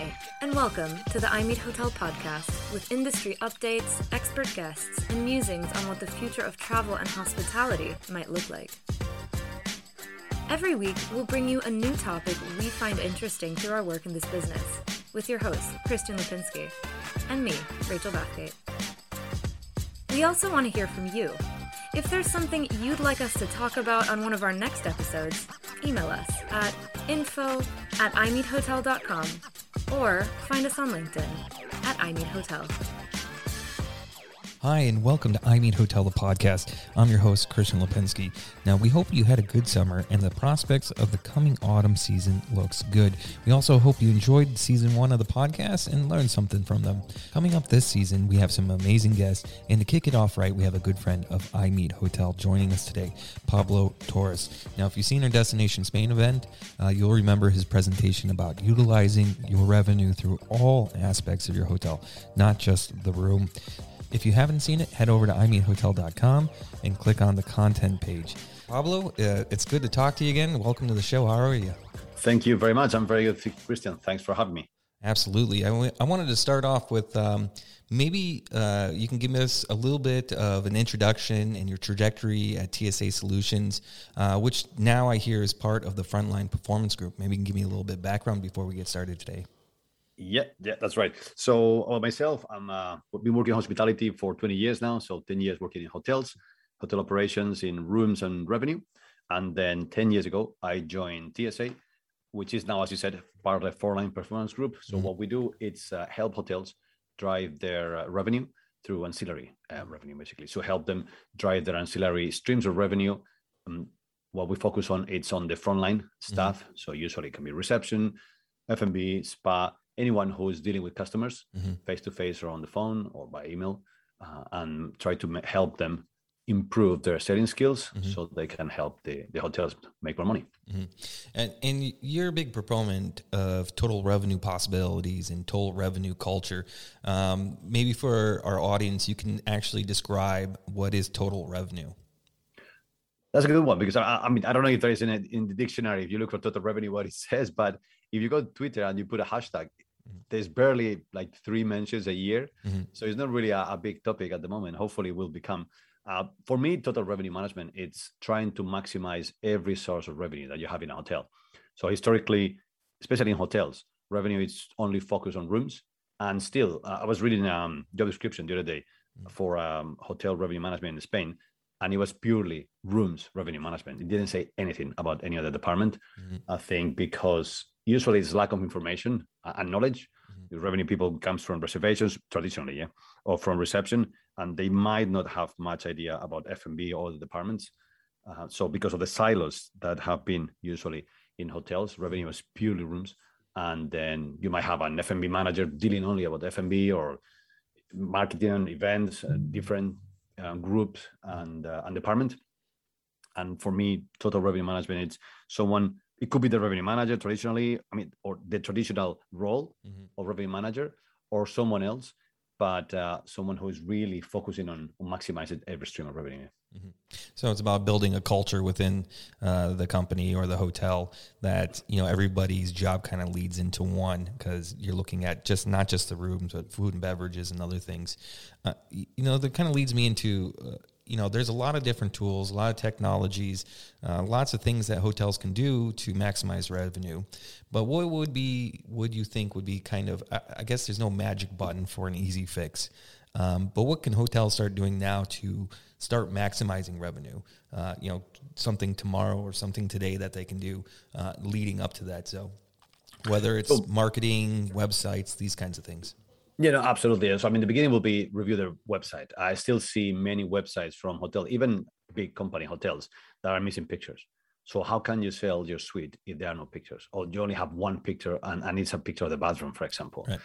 Hi, and welcome to the I Meet Hotel podcast with industry updates, expert guests, and musings on what the future of travel and hospitality might look like. Every week, we'll bring you a new topic we find interesting through our work in this business with your host, Christian Lipinski, and me, Rachel Bathgate. We also want to hear from you. If there's something you'd like us to talk about on one of our next episodes, email us at info at imeethotel.com or find us on LinkedIn at imeethotel. Hi, and welcome to I Meet Hotel, the podcast. I'm your host, Christian Lipinski. Now, we hope you had a good summer and the prospects of the coming autumn season looks good. We also hope you enjoyed season one of the podcast and learned something from them. Coming up this season, we have some amazing guests, and to kick it off right, we have a good friend of I Meet Hotel joining us today, Pablo Torres. Now, if you've seen our Destination Spain event, uh, you'll remember his presentation about utilizing your revenue through all aspects of your hotel, not just the room. If you haven't seen it, head over to imeethotel.com and click on the content page. Pablo, uh, it's good to talk to you again. Welcome to the show. How are you? Thank you very much. I'm very good, Christian. Thanks for having me. Absolutely. I, w- I wanted to start off with um, maybe uh, you can give us a little bit of an introduction and your trajectory at TSA Solutions, uh, which now I hear is part of the Frontline Performance Group. Maybe you can give me a little bit background before we get started today. Yeah, yeah, that's right. So uh, myself, I'm uh, been working in hospitality for 20 years now. So 10 years working in hotels, hotel operations in rooms and revenue, and then 10 years ago I joined TSA, which is now, as you said, part of the Frontline Performance Group. So mm-hmm. what we do it's uh, help hotels drive their uh, revenue through ancillary uh, revenue, basically. So help them drive their ancillary streams of revenue. Um, what we focus on it's on the frontline staff. Mm-hmm. So usually it can be reception, F&B, spa, anyone who is dealing with customers face to face or on the phone or by email uh, and try to help them improve their selling skills mm-hmm. so they can help the, the hotels make more money. Mm-hmm. And, and you're a big proponent of total revenue possibilities and total revenue culture. Um, maybe for our audience, you can actually describe what is total revenue. That's a good one because I, I mean I don't know if there is in a, in the dictionary if you look for total revenue what it says, but if you go to Twitter and you put a hashtag, there's barely like three mentions a year. Mm-hmm. So it's not really a, a, big topic at the moment. Hopefully, it will become. Uh, for me, total revenue management, it's trying to maximize every source of revenue that you have in a hotel. So historically, especially in hotels, revenue is only focused on rooms. And still, uh, I was reading a um, job description the other day mm-hmm. for um, hotel revenue management in Spain, and it was purely rooms revenue management. It didn't say anything about any other department. Mm-hmm. I think because usually it's lack of information and knowledge. Mm-hmm. The revenue people comes from reservations traditionally, yeah, or from reception, and they might not have much idea about F&B or the departments. Uh, so because of the silos that have been usually in hotels, revenue is purely rooms, and then you might have an F&B manager dealing only about F&B or marketing events, uh, different uh, groups and uh, and department. And for me, total revenue management, it's someone it could be the revenue manager traditionally i mean or the traditional role mm-hmm. of revenue manager or someone else but uh, someone who is really focusing on, on maximizing every stream of revenue mm-hmm. so it's about building a culture within uh, the company or the hotel that you know everybody's job kind of leads into one because you're looking at just not just the rooms but food and beverages and other things uh, you know that kind of leads me into uh, you know, there's a lot of different tools, a lot of technologies, uh, lots of things that hotels can do to maximize revenue. But what would be, would you think would be kind of, I, I guess there's no magic button for an easy fix. Um, but what can hotels start doing now to start maximizing revenue? Uh, you know, something tomorrow or something today that they can do uh, leading up to that. So, whether it's marketing, websites, these kinds of things. Yeah, no, absolutely. So I mean, the beginning will be review their website. I still see many websites from hotel, even big company hotels, that are missing pictures. So how can you sell your suite if there are no pictures, or you only have one picture and, and it's a picture of the bathroom, for example? Right.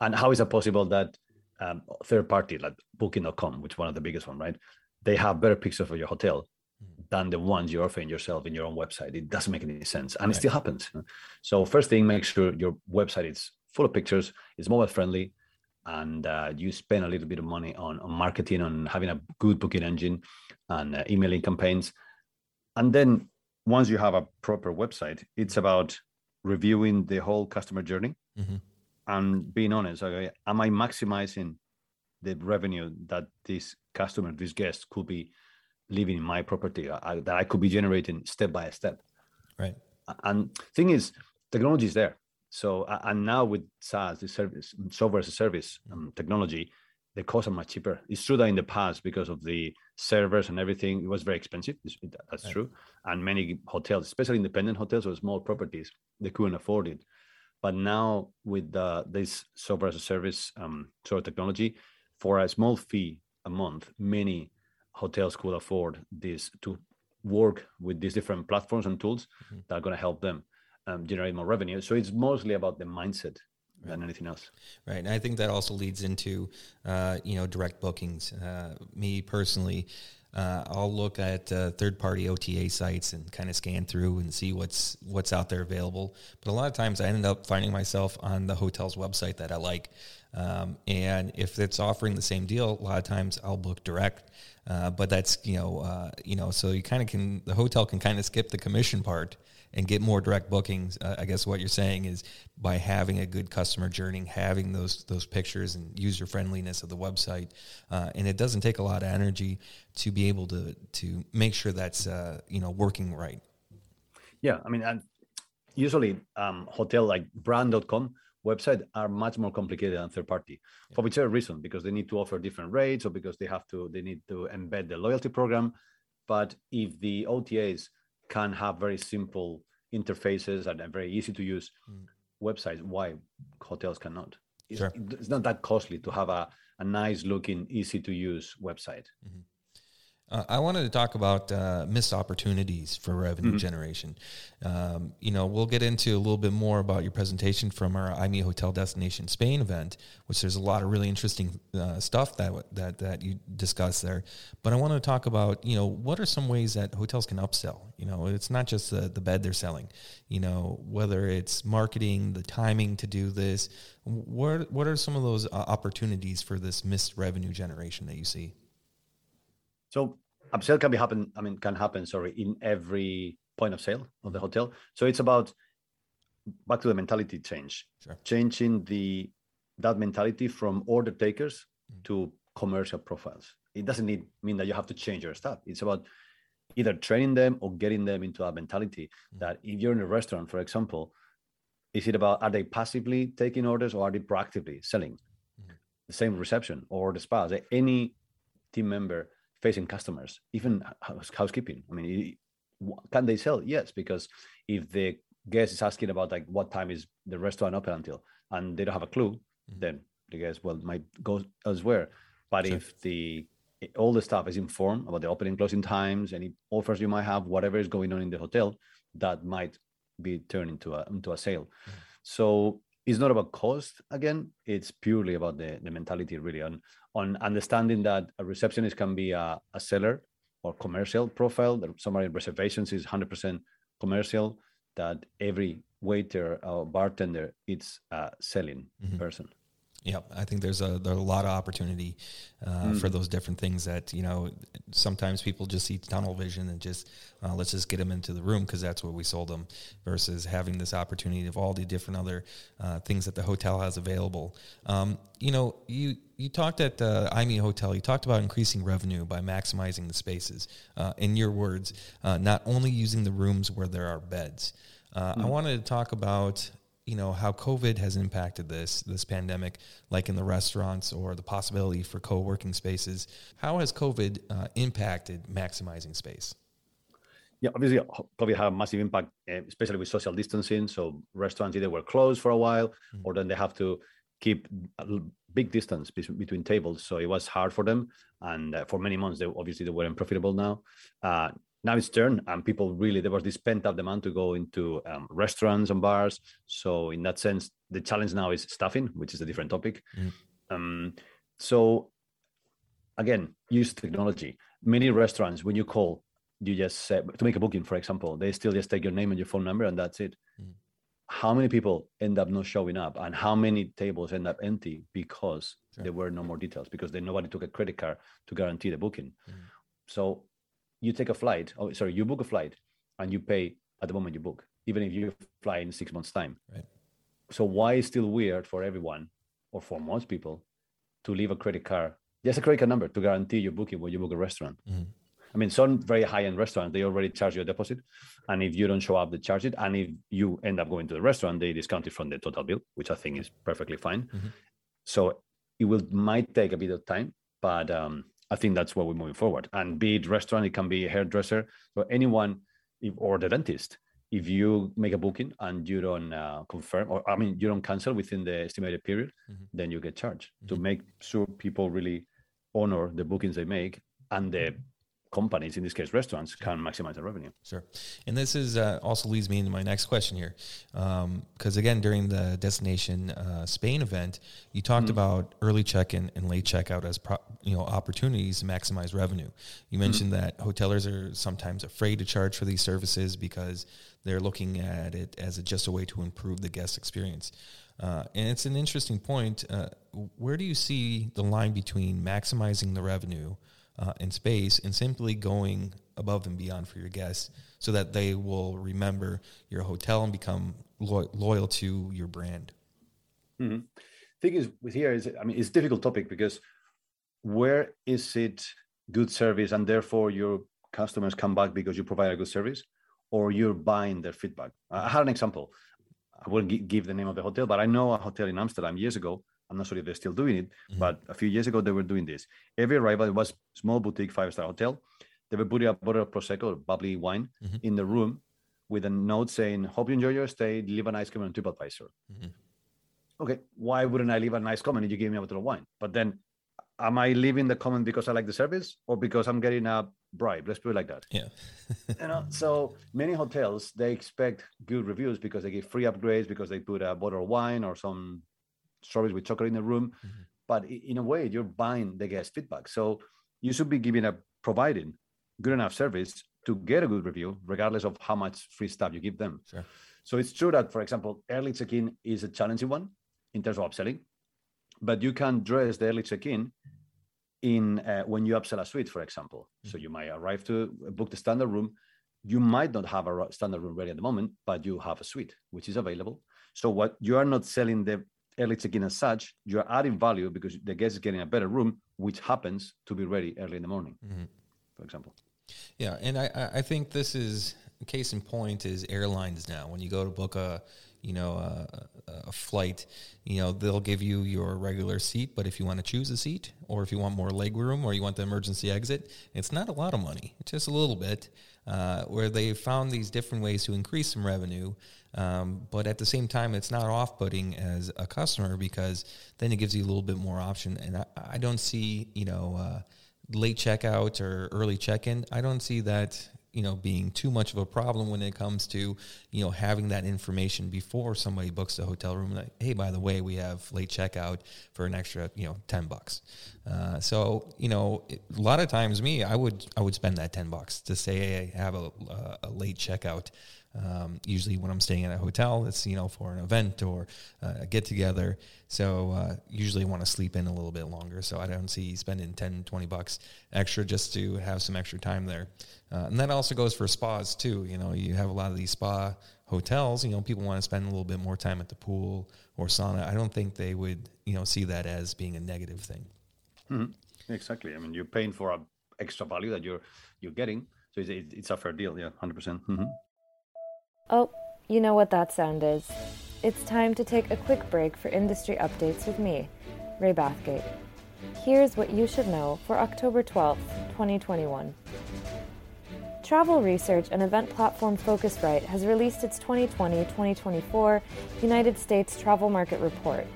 And how is it possible that um, third party like Booking.com, which is one of the biggest one, right? They have better pictures of your hotel hmm. than the ones you're offering yourself in your own website. It doesn't make any sense, and right. it still happens. So first thing, make sure your website is full of pictures, it's mobile friendly, and uh, you spend a little bit of money on, on marketing, on having a good booking engine and uh, emailing campaigns. And then once you have a proper website, it's about reviewing the whole customer journey. Mm-hmm. and being honest. Okay, am I maximizing the revenue that this customer, this guest, could be living in my property I, that I could be generating step by step? Right. And thing is, technology is there. So and now with SaaS, the service, software as a service um, technology, the costs are much cheaper. It's true that in the past, because of the servers and everything, it was very expensive. That's right. true. And many hotels, especially independent hotels or small properties, they couldn't afford it. But now with the, this software as a service um, sort of technology, for a small fee a month, many hotels could afford this to work with these different platforms and tools mm-hmm. that are going to help them um, generate more revenue. So it's mostly about the mindset than anything else. Right, and I think that also leads into uh, you know direct bookings. Uh, me personally, uh, I'll look at uh, third-party OTA sites and kind of scan through and see what's what's out there available. But a lot of times, I end up finding myself on the hotel's website that I like, um, and if it's offering the same deal, a lot of times I'll book direct. Uh, but that's you know uh, you know so you kind of can the hotel can kind of skip the commission part and get more direct bookings. Uh, I guess what you're saying is by having a good customer journey, having those those pictures and user friendliness of the website, uh, and it doesn't take a lot of energy to be able to to make sure that's uh, you know working right. Yeah, I mean, and usually um, hotel like brand.com website are much more complicated than third party yeah. for whichever reason because they need to offer different rates or because they have to they need to embed the loyalty program but if the otas can have very simple interfaces and very easy to use mm. websites. Why hotels cannot? It's, sure. it's, not that costly to have a, a nice looking, easy to use website. Mm-hmm. Uh, I wanted to talk about uh, missed opportunities for revenue mm-hmm. generation. Um, you know, we'll get into a little bit more about your presentation from our I Meet Hotel Destination Spain event, which there's a lot of really interesting uh, stuff that that that you discuss there. But I want to talk about, you know, what are some ways that hotels can upsell? You know, it's not just the, the bed they're selling. You know, whether it's marketing, the timing to do this. What what are some of those uh, opportunities for this missed revenue generation that you see? So upsell can be happen. I mean, can happen. Sorry, in every point of sale of the hotel. So it's about back to the mentality change, sure. changing the that mentality from order takers mm. to commercial profiles. It doesn't need mean that you have to change your stuff. It's about either training them or getting them into a mentality mm. that if you're in a restaurant, for example, is it about are they passively taking orders or are they proactively selling? Mm. The same reception or the spa. Any team member facing customers, even housekeeping. I mean, can they sell? Yes, because if the guest is asking about like what time is the restaurant open until, and they don't have a clue, mm-hmm. then the guest well might go elsewhere. But sure. if the all the staff is informed about the opening closing times, any offers you might have, whatever is going on in the hotel, that might be turned into a into a sale. Mm-hmm. So it's not about cost again it's purely about the, the mentality really on on understanding that a receptionist can be a, a seller or commercial profile that somebody in reservations is 100% commercial that every waiter or bartender it's a selling mm-hmm. person yeah, I think there's a there's a lot of opportunity uh, mm. for those different things that you know. Sometimes people just see tunnel vision and just uh, let's just get them into the room because that's what we sold them, versus having this opportunity of all the different other uh, things that the hotel has available. Um, you know, you you talked at the I Meet Hotel. You talked about increasing revenue by maximizing the spaces. Uh, in your words, uh, not only using the rooms where there are beds. Uh, mm. I wanted to talk about you know how COVID has impacted this this pandemic, like in the restaurants or the possibility for co-working spaces. How has COVID uh, impacted maximizing space? Yeah, obviously, COVID had a massive impact, eh, especially with social distancing. So restaurants either were closed for a while, mm-hmm. or then they have to keep a big distance between tables. So it was hard for them, and uh, for many months, they obviously they weren't profitable. Now, uh, now it's turned and people really there was this pent up demand to go into um, restaurants and bars so in that sense the challenge now is staffing which is a different topic mm. um, so again use technology many restaurants when you call you just say to make a booking for example they still just take your name and your phone number and that's it mm. how many people end up not showing up and how many tables end up empty because sure. there were no more details because then nobody took a credit card to guarantee the booking mm. so you take a flight, oh, sorry, you book a flight and you pay at the moment you book, even if you fly in six months' time. Right. so why is still weird for everyone or for most people to leave a credit card, just a credit card number to guarantee your booking when you book a restaurant? Mm-hmm. I mean, some very high-end restaurants they already charge you a deposit, and if you don't show up, they charge it. And if you end up going to the restaurant, they discount it from the total bill, which I think is perfectly fine. Mm-hmm. So it will might take a bit of time, but um, I think that's what we're moving forward. And be it restaurant, it can be a hairdresser, so anyone, if, or the dentist. If you make a booking and you don't uh, confirm, or I mean, you don't cancel within the estimated period, mm-hmm. then you get charged mm-hmm. to make sure people really honor the bookings they make and the companies, in this case restaurants, can maximize their revenue. Sure. And this is uh, also leads me into my next question here. Because um, again, during the Destination uh, Spain event, you talked mm about early check-in and late checkout as pro- you know opportunities to maximize revenue. You mm-hmm. mentioned mm that hoteliers are sometimes afraid to charge for these services because they're looking at it as a, just a way to improve the guest experience. Uh, and it's an interesting point. Uh, where do you see the line between maximizing the revenue uh, in space and simply going above and beyond for your guests so that they will remember your hotel and become lo- loyal to your brand. Mm-hmm. Thing is, with here is, I mean, it's a difficult topic because where is it good service and therefore your customers come back because you provide a good service or you're buying their feedback? I had an example. I won't give the name of the hotel, but I know a hotel in Amsterdam years ago I'm not sure if they're still doing it, mm-hmm. but a few years ago they were doing this. Every arrival, it was small boutique five star hotel. They were putting a bottle of prosecco or bubbly wine mm-hmm. in the room with a note saying, "Hope you enjoy your stay. Leave a nice comment on TripAdvisor." Mm-hmm. Okay, why wouldn't I leave a nice comment if you gave me a bottle of wine? But then, am I leaving the comment because I like the service or because I'm getting a bribe? Let's put it like that. Yeah. you know, so many hotels they expect good reviews because they give free upgrades because they put a bottle of wine or some strawberries with chocolate in the room. Mm-hmm. But in a way, you're buying the guest feedback. So you should be giving a providing good enough service to get a good review, regardless of how much free stuff you give them. Sure. So it's true that, for example, early check-in is a challenging one in terms of upselling, but you can dress the early check-in in uh, when you upsell a suite, for example. Mm-hmm. So you might arrive to book the standard room. You might not have a standard room ready at the moment, but you have a suite which is available. So what you are not selling the early check-in as such, you're adding value because the guest is getting a better room, which happens to be ready early in the morning, mm-hmm. for example. Yeah, and I, I think this is case in point is airlines now. When you go to book a you know a, a, flight, you know they'll give you your regular seat, but if you want to choose a seat, or if you want more leg room, or you want the emergency exit, it's not a lot of money, just a little bit. Uh, where they found these different ways to increase some revenue um, but at the same time, it's not off putting as a customer because then it gives you a little bit more option. And I, I don't see, you know, uh, late checkout or early check in. I don't see that you know being too much of a problem when it comes to you know having that information before somebody books the hotel room like hey by the way we have late checkout for an extra you know 10 bucks uh, so you know a lot of times me i would i would spend that 10 bucks to say hey, i have a, a late checkout um, usually, when I'm staying at a hotel, it's you know for an event or uh, a get together. So uh, usually, want to sleep in a little bit longer. So I don't see spending 10, 20 bucks extra just to have some extra time there. Uh, and that also goes for spas too. You know, you have a lot of these spa hotels. You know, people want to spend a little bit more time at the pool or sauna. I don't think they would you know see that as being a negative thing. Mm-hmm. Exactly. I mean, you're paying for a extra value that you're you're getting. So it's, it's a fair deal. Yeah, 100%. percent mm-hmm. Oh, you know what that sound is. It's time to take a quick break for industry updates with me, Ray Bathgate. Here's what you should know for October 12th, 2021. Travel research and event platform Phocuswright has released its 2020 2024 United States Travel Market Report.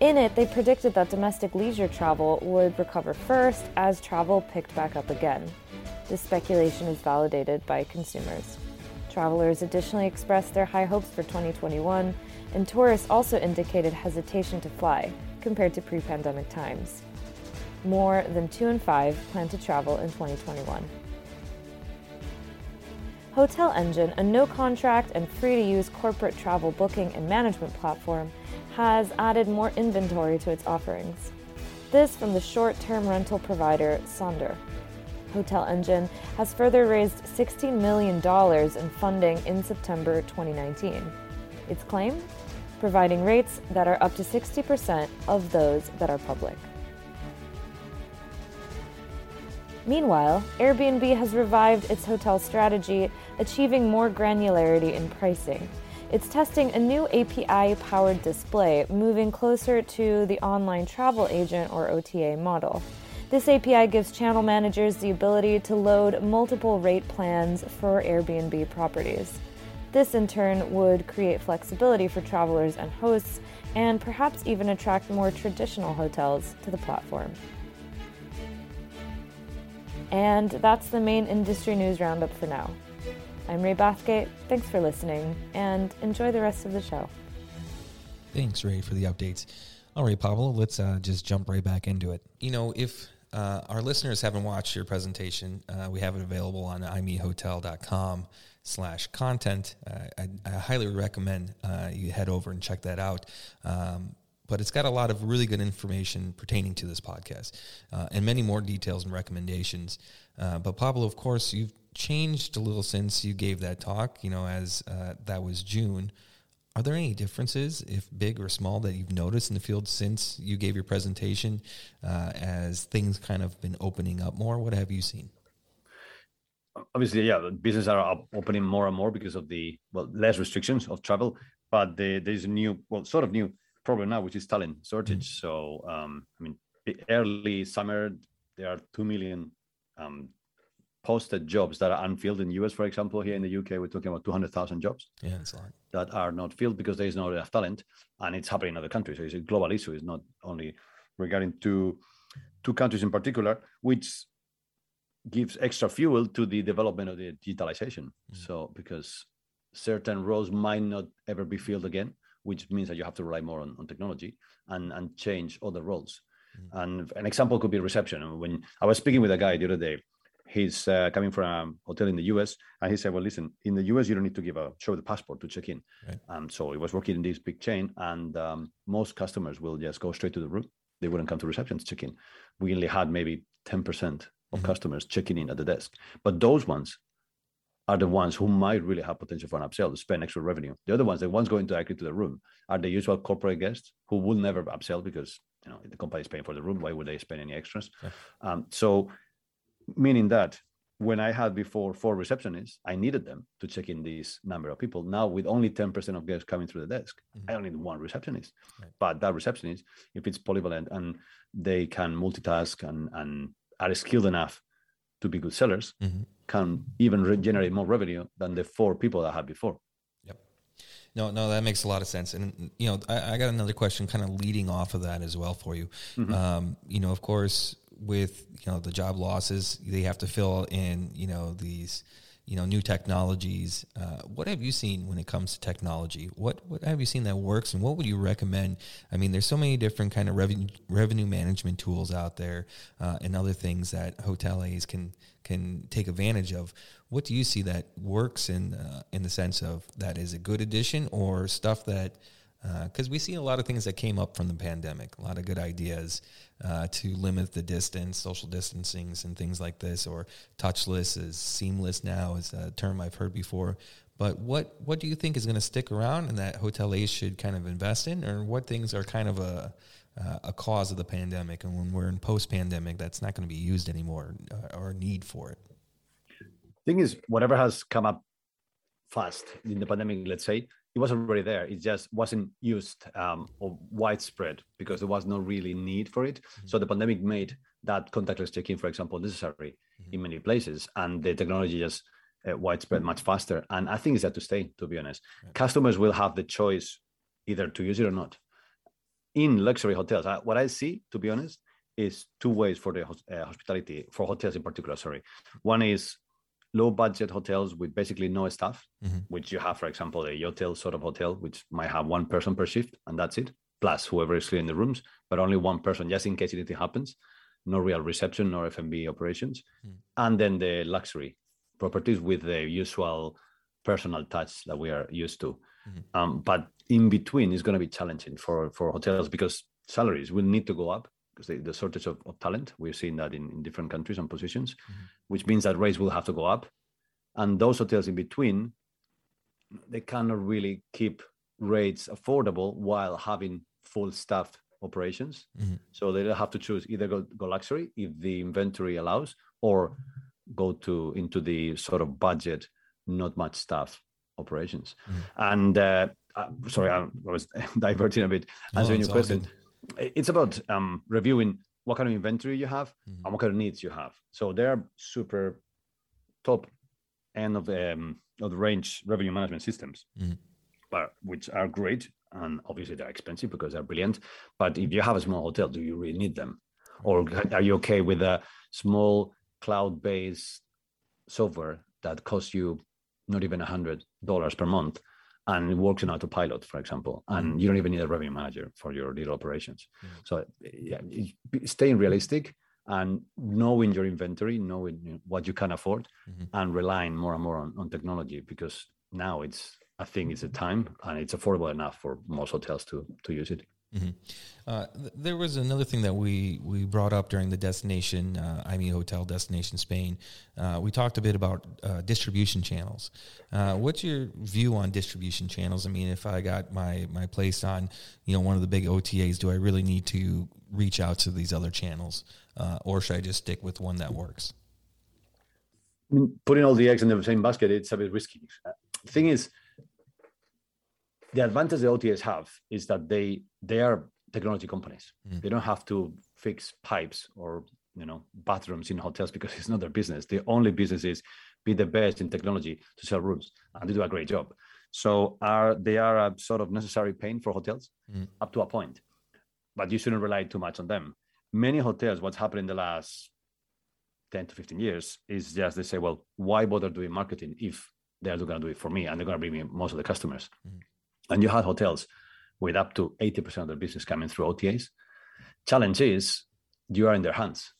In it, they predicted that domestic leisure travel would recover first as travel picked back up again. This speculation is validated by consumers. Travelers additionally expressed their high hopes for 2021, and tourists also indicated hesitation to fly compared to pre pandemic times. More than 2 in 5 plan to travel in 2021. Hotel Engine, a no contract and free to use corporate travel booking and management platform, has added more inventory to its offerings. This from the short term rental provider Sonder. Hotel Engine has further raised $16 million in funding in September 2019. Its claim? providing rates that are up to 60% of those that are public. Meanwhile, Airbnb has revived its hotel strategy, achieving more granularity in pricing. It's testing a new API powered display, moving closer to the online travel agent or OTA model. This API gives channel managers the ability to load multiple rate plans for Airbnb properties. This, in turn, would create flexibility for travelers and hosts, and perhaps even attract more traditional hotels to the platform. And that's the main industry news roundup for now. I'm Ray Bathgate. Thanks for listening, and enjoy the rest of the show. Thanks, Ray, for the updates. All right, Pablo, let's uh, just jump right back into it. You know, if uh, our listeners haven't watched your presentation, uh, we have it available on imeethotel.com slash content. Uh, I, I, highly recommend uh, you head over and check that out. Um, but it's got a lot of really good information pertaining to this podcast uh, and many more details and recommendations. Uh, but Pablo, of course, you've changed a little since you gave that talk, you know, as that was June. Are there any differences, if big or small, that you've noticed in the field since you gave your presentation uh, as things kind of been opening up more? What have you seen? Obviously, yeah, the businesses are opening more and more because of the well less restrictions of travel. But the, there's a new, well, sort of new problem now, which is talent shortage. Mm-hmm. So, um, I mean, early summer, there are 2 million um, posted jobs that are unfilled in the US, for example. Here in the UK, we're talking about 200,000 jobs yeah, that's a that are not filled because there is not enough talent. And it's happening in other countries. So it's a global issue. It's not only regarding two, two countries in particular, which gives extra fuel to the development of the digitalization. Mm-hmm. So, because certain roles might not ever be filled again which means that you have to rely more on, on technology and, and change other roles. Mm-hmm. And an example could be reception. When I was speaking with a guy the other day, he's uh, coming from a hotel in the US, and he said, "Well, listen, in the US, you don't need to give a show the passport to check in." Right. Um, so he was working in this big chain, and um, most customers will just go straight to the room. They wouldn't come to reception to check in. We only had maybe ten percent of mm-hmm. customers checking in at the desk, but those ones are the ones who might really have potential for an upsell to spend extra revenue. The other ones, the ones going directly to the room, are the usual corporate guests who will never upsell because you know the company is paying for the room. Why would they spend any extras? Yeah. Um, so, meaning that when I had before four receptionists, I needed them to check in this number of people. Now, with only 10% of guests coming through the desk, mm-hmm. I only need one receptionist. Right. But that receptionist, if it's polyvalent and they can multitask and, and are skilled enough to be good sellers, mm-hmm can even re- generate more revenue than the four people I had before. Yep. No, no, that makes a lot of sense. And you know, I, I got another question, kind of leading off of that as well for you. Mm-hmm. Um, you know, of course, with you know the job losses, they have to fill in you know these you know new technologies. Uh, what have you seen when it comes to technology? What what have you seen that works, and what would you recommend? I mean, there's so many different kind of revenue revenue management tools out there, uh, and other things that hoteliers can can take advantage of. What do you see that works in uh, in the sense of that is a good addition or stuff that because uh, we see a lot of things that came up from the pandemic, a lot of good ideas uh, to limit the distance, social distancing, and things like this, or touchless is seamless now is a term I've heard before. But what what do you think is going to stick around and that hotel hoteliers should kind of invest in, or what things are kind of a uh, a cause of the pandemic, and when we're in post-pandemic, that's not going to be used anymore uh, or need for it. Thing is, whatever has come up fast in the pandemic, let's say, it was already there. It just wasn't used um, or widespread because there was no really need for it. Mm-hmm. So the pandemic made that contactless check-in, for example, necessary mm-hmm. in many places, and the technology just uh, widespread much faster. And I think it's there to stay. To be honest, right. customers will have the choice either to use it or not. In luxury hotels, I, what I see, to be honest, is two ways for the uh, hospitality for hotels in particular. Sorry, one is low budget hotels with basically no staff, mm-hmm. which you have, for example, a Yotel sort of hotel, which might have one person per shift and that's it, plus whoever is cleaning the rooms, but only one person just in case anything happens. No real reception nor F&B operations. Mm. And then the luxury properties with the usual personal touch that we are used to. Mm-hmm. Um, but in between is going to be challenging for, for hotels because salaries will need to go up because the, the shortage of, of, talent, we're seeing that in, in different countries and positions, mm-hmm. which means that rates will have to go up. And those hotels in between, they cannot really keep rates affordable while having full staff operations. Mm-hmm. So they have to choose either go, go luxury if the inventory allows, or go to into the sort of budget, not much staff operations. Mm-hmm. And uh, uh, sorry, I was diverting a bit answering it's your question. It's about um, reviewing what kind of inventory you have Mhm. and what kind of needs you have. So they're super top end of the um, of the range revenue management systems, Mhm. but which are great and obviously they're expensive because they're brilliant. But if you have a small hotel, do you really need them, or are you okay with a small cloud-based software that costs you not even a hundred dollars per month? And it works in autopilot, for example, and you don't even need a revenue manager for your little operations. Mhm. So, yeah, staying realistic and knowing your inventory, knowing what you can afford, Mhm. and relying more and more on, on technology because now it's I think it's a time and it's affordable enough for most hotels to to use it. Uh, th- there was another thing that we, we brought up during the destination, uh, I Meet Hotel Destination Spain. Uh, we talked a bit about uh, distribution channels. Uh, what's your view on distribution channels? I mean, if I got my, my place on, you know, one of the big OTAs, do I really need to reach out to these other channels? Uh, or should I just stick with one that works? I mean, putting all the eggs in the same basket, it's a bit risky. Uh, thing is, the advantage the OTAs have is that they they are technology companies. Mm. They don't have to fix pipes or you know bathrooms in hotels because it's not their business. The only business is be the best in technology to sell rooms, and they do a great job. So are they are a sort of necessary pain for hotels Mm. up to a point, but you shouldn't rely too much on them. Many hotels, what's happened in the last 10 to 15 years is just they say, well, why bother doing marketing if they're going to do it for me and they're going to bring me most of the customers? Mhm. And you had hotels with up to 80% of their business coming through OTAs. Challenge is you are in their hands.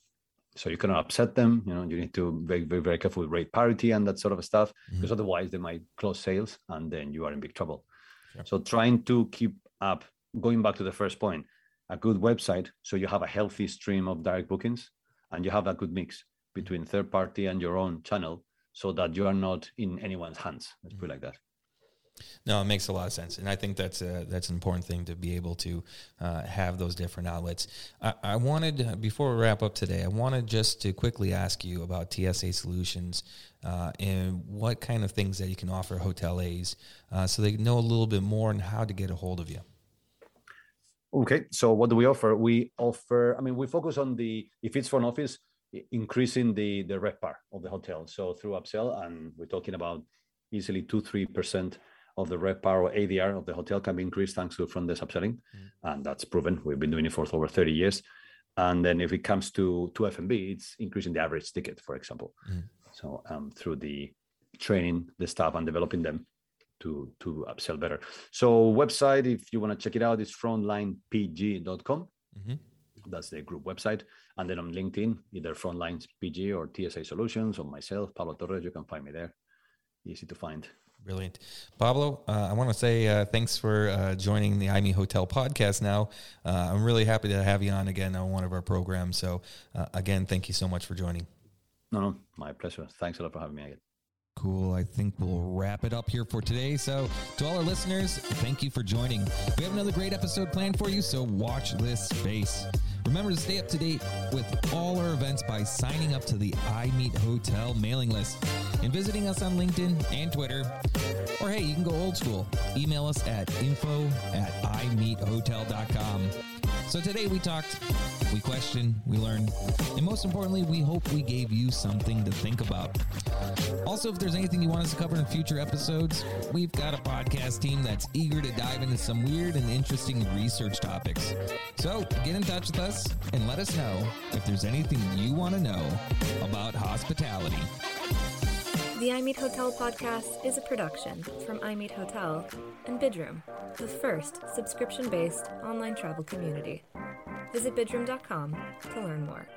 So you cannot upset them. You know, you need to be very, very, careful with rate parity and that sort of stuff, because Mhm. otherwise they might close sales and then you are in big trouble. Sure. So trying to keep up, going back to the first point, a good website so you have a healthy stream of direct bookings and you have a good mix between third party and your own channel so that you are not in anyone's hands. Let's put it like that. No, it makes a lot of sense, and I think that's a, that's an important thing to be able to uh, have those different outlets. I, I wanted before we wrap up today, I wanted just to quickly ask you about TSA Solutions uh, and what kind of things that you can offer hoteliers, uh, so they know a little bit more on how to get a hold of you. Okay, so what do we offer? We offer, I mean, we focus on the, if it's for an office, increasing the the RevPAR of the hotel. So through upsell, and we're talking about easily two, three percent of the RevPAR or ADR of the hotel can be increased thanks to front desk upselling, and that's proven. We've been doing it for over thirty years. And then if it comes to to F&B, it's increasing the average ticket, for example. Mhm. So um, through the training the staff and developing them to to upsell better. So website, if you want to check it out, is frontlinepg.com. Mhm. That's the group website. And then on LinkedIn, either Frontlines PG or TSA Solutions or myself, Pablo Torres, you can find me there. Easy to find. Brilliant. Pablo, uh, I want to say uh, thanks for uh, joining the I Meet Hotel podcast now. Uh, I'm really happy to have you on again on one of our programs. So, uh, again, thank you so much for joining. No, no, my pleasure. Thanks a lot for having me again. Cool. I think we'll wrap it up here for today. So, to all our listeners, thank you for joining. We have another great episode planned for you, so watch this space. Remember to stay up to date with all our events by signing up to the I Meet Hotel mailing list and visiting us on LinkedIn and Twitter. Or hey, you can go old school. Email us at info at imeethotel.com. So today we talked, we questioned, we learned, and most importantly, we hope we gave you something to think about. Also, if there's anything you want us to cover in future episodes, we've got a podcast team that's eager to dive into some weird and interesting research topics. So get in touch with us and let us know if there's anything you want to know about hospitality. The iMeet Hotel podcast is a production from iMeet Hotel and Bidroom, the first subscription based online travel community. Visit bidroom.com to learn more.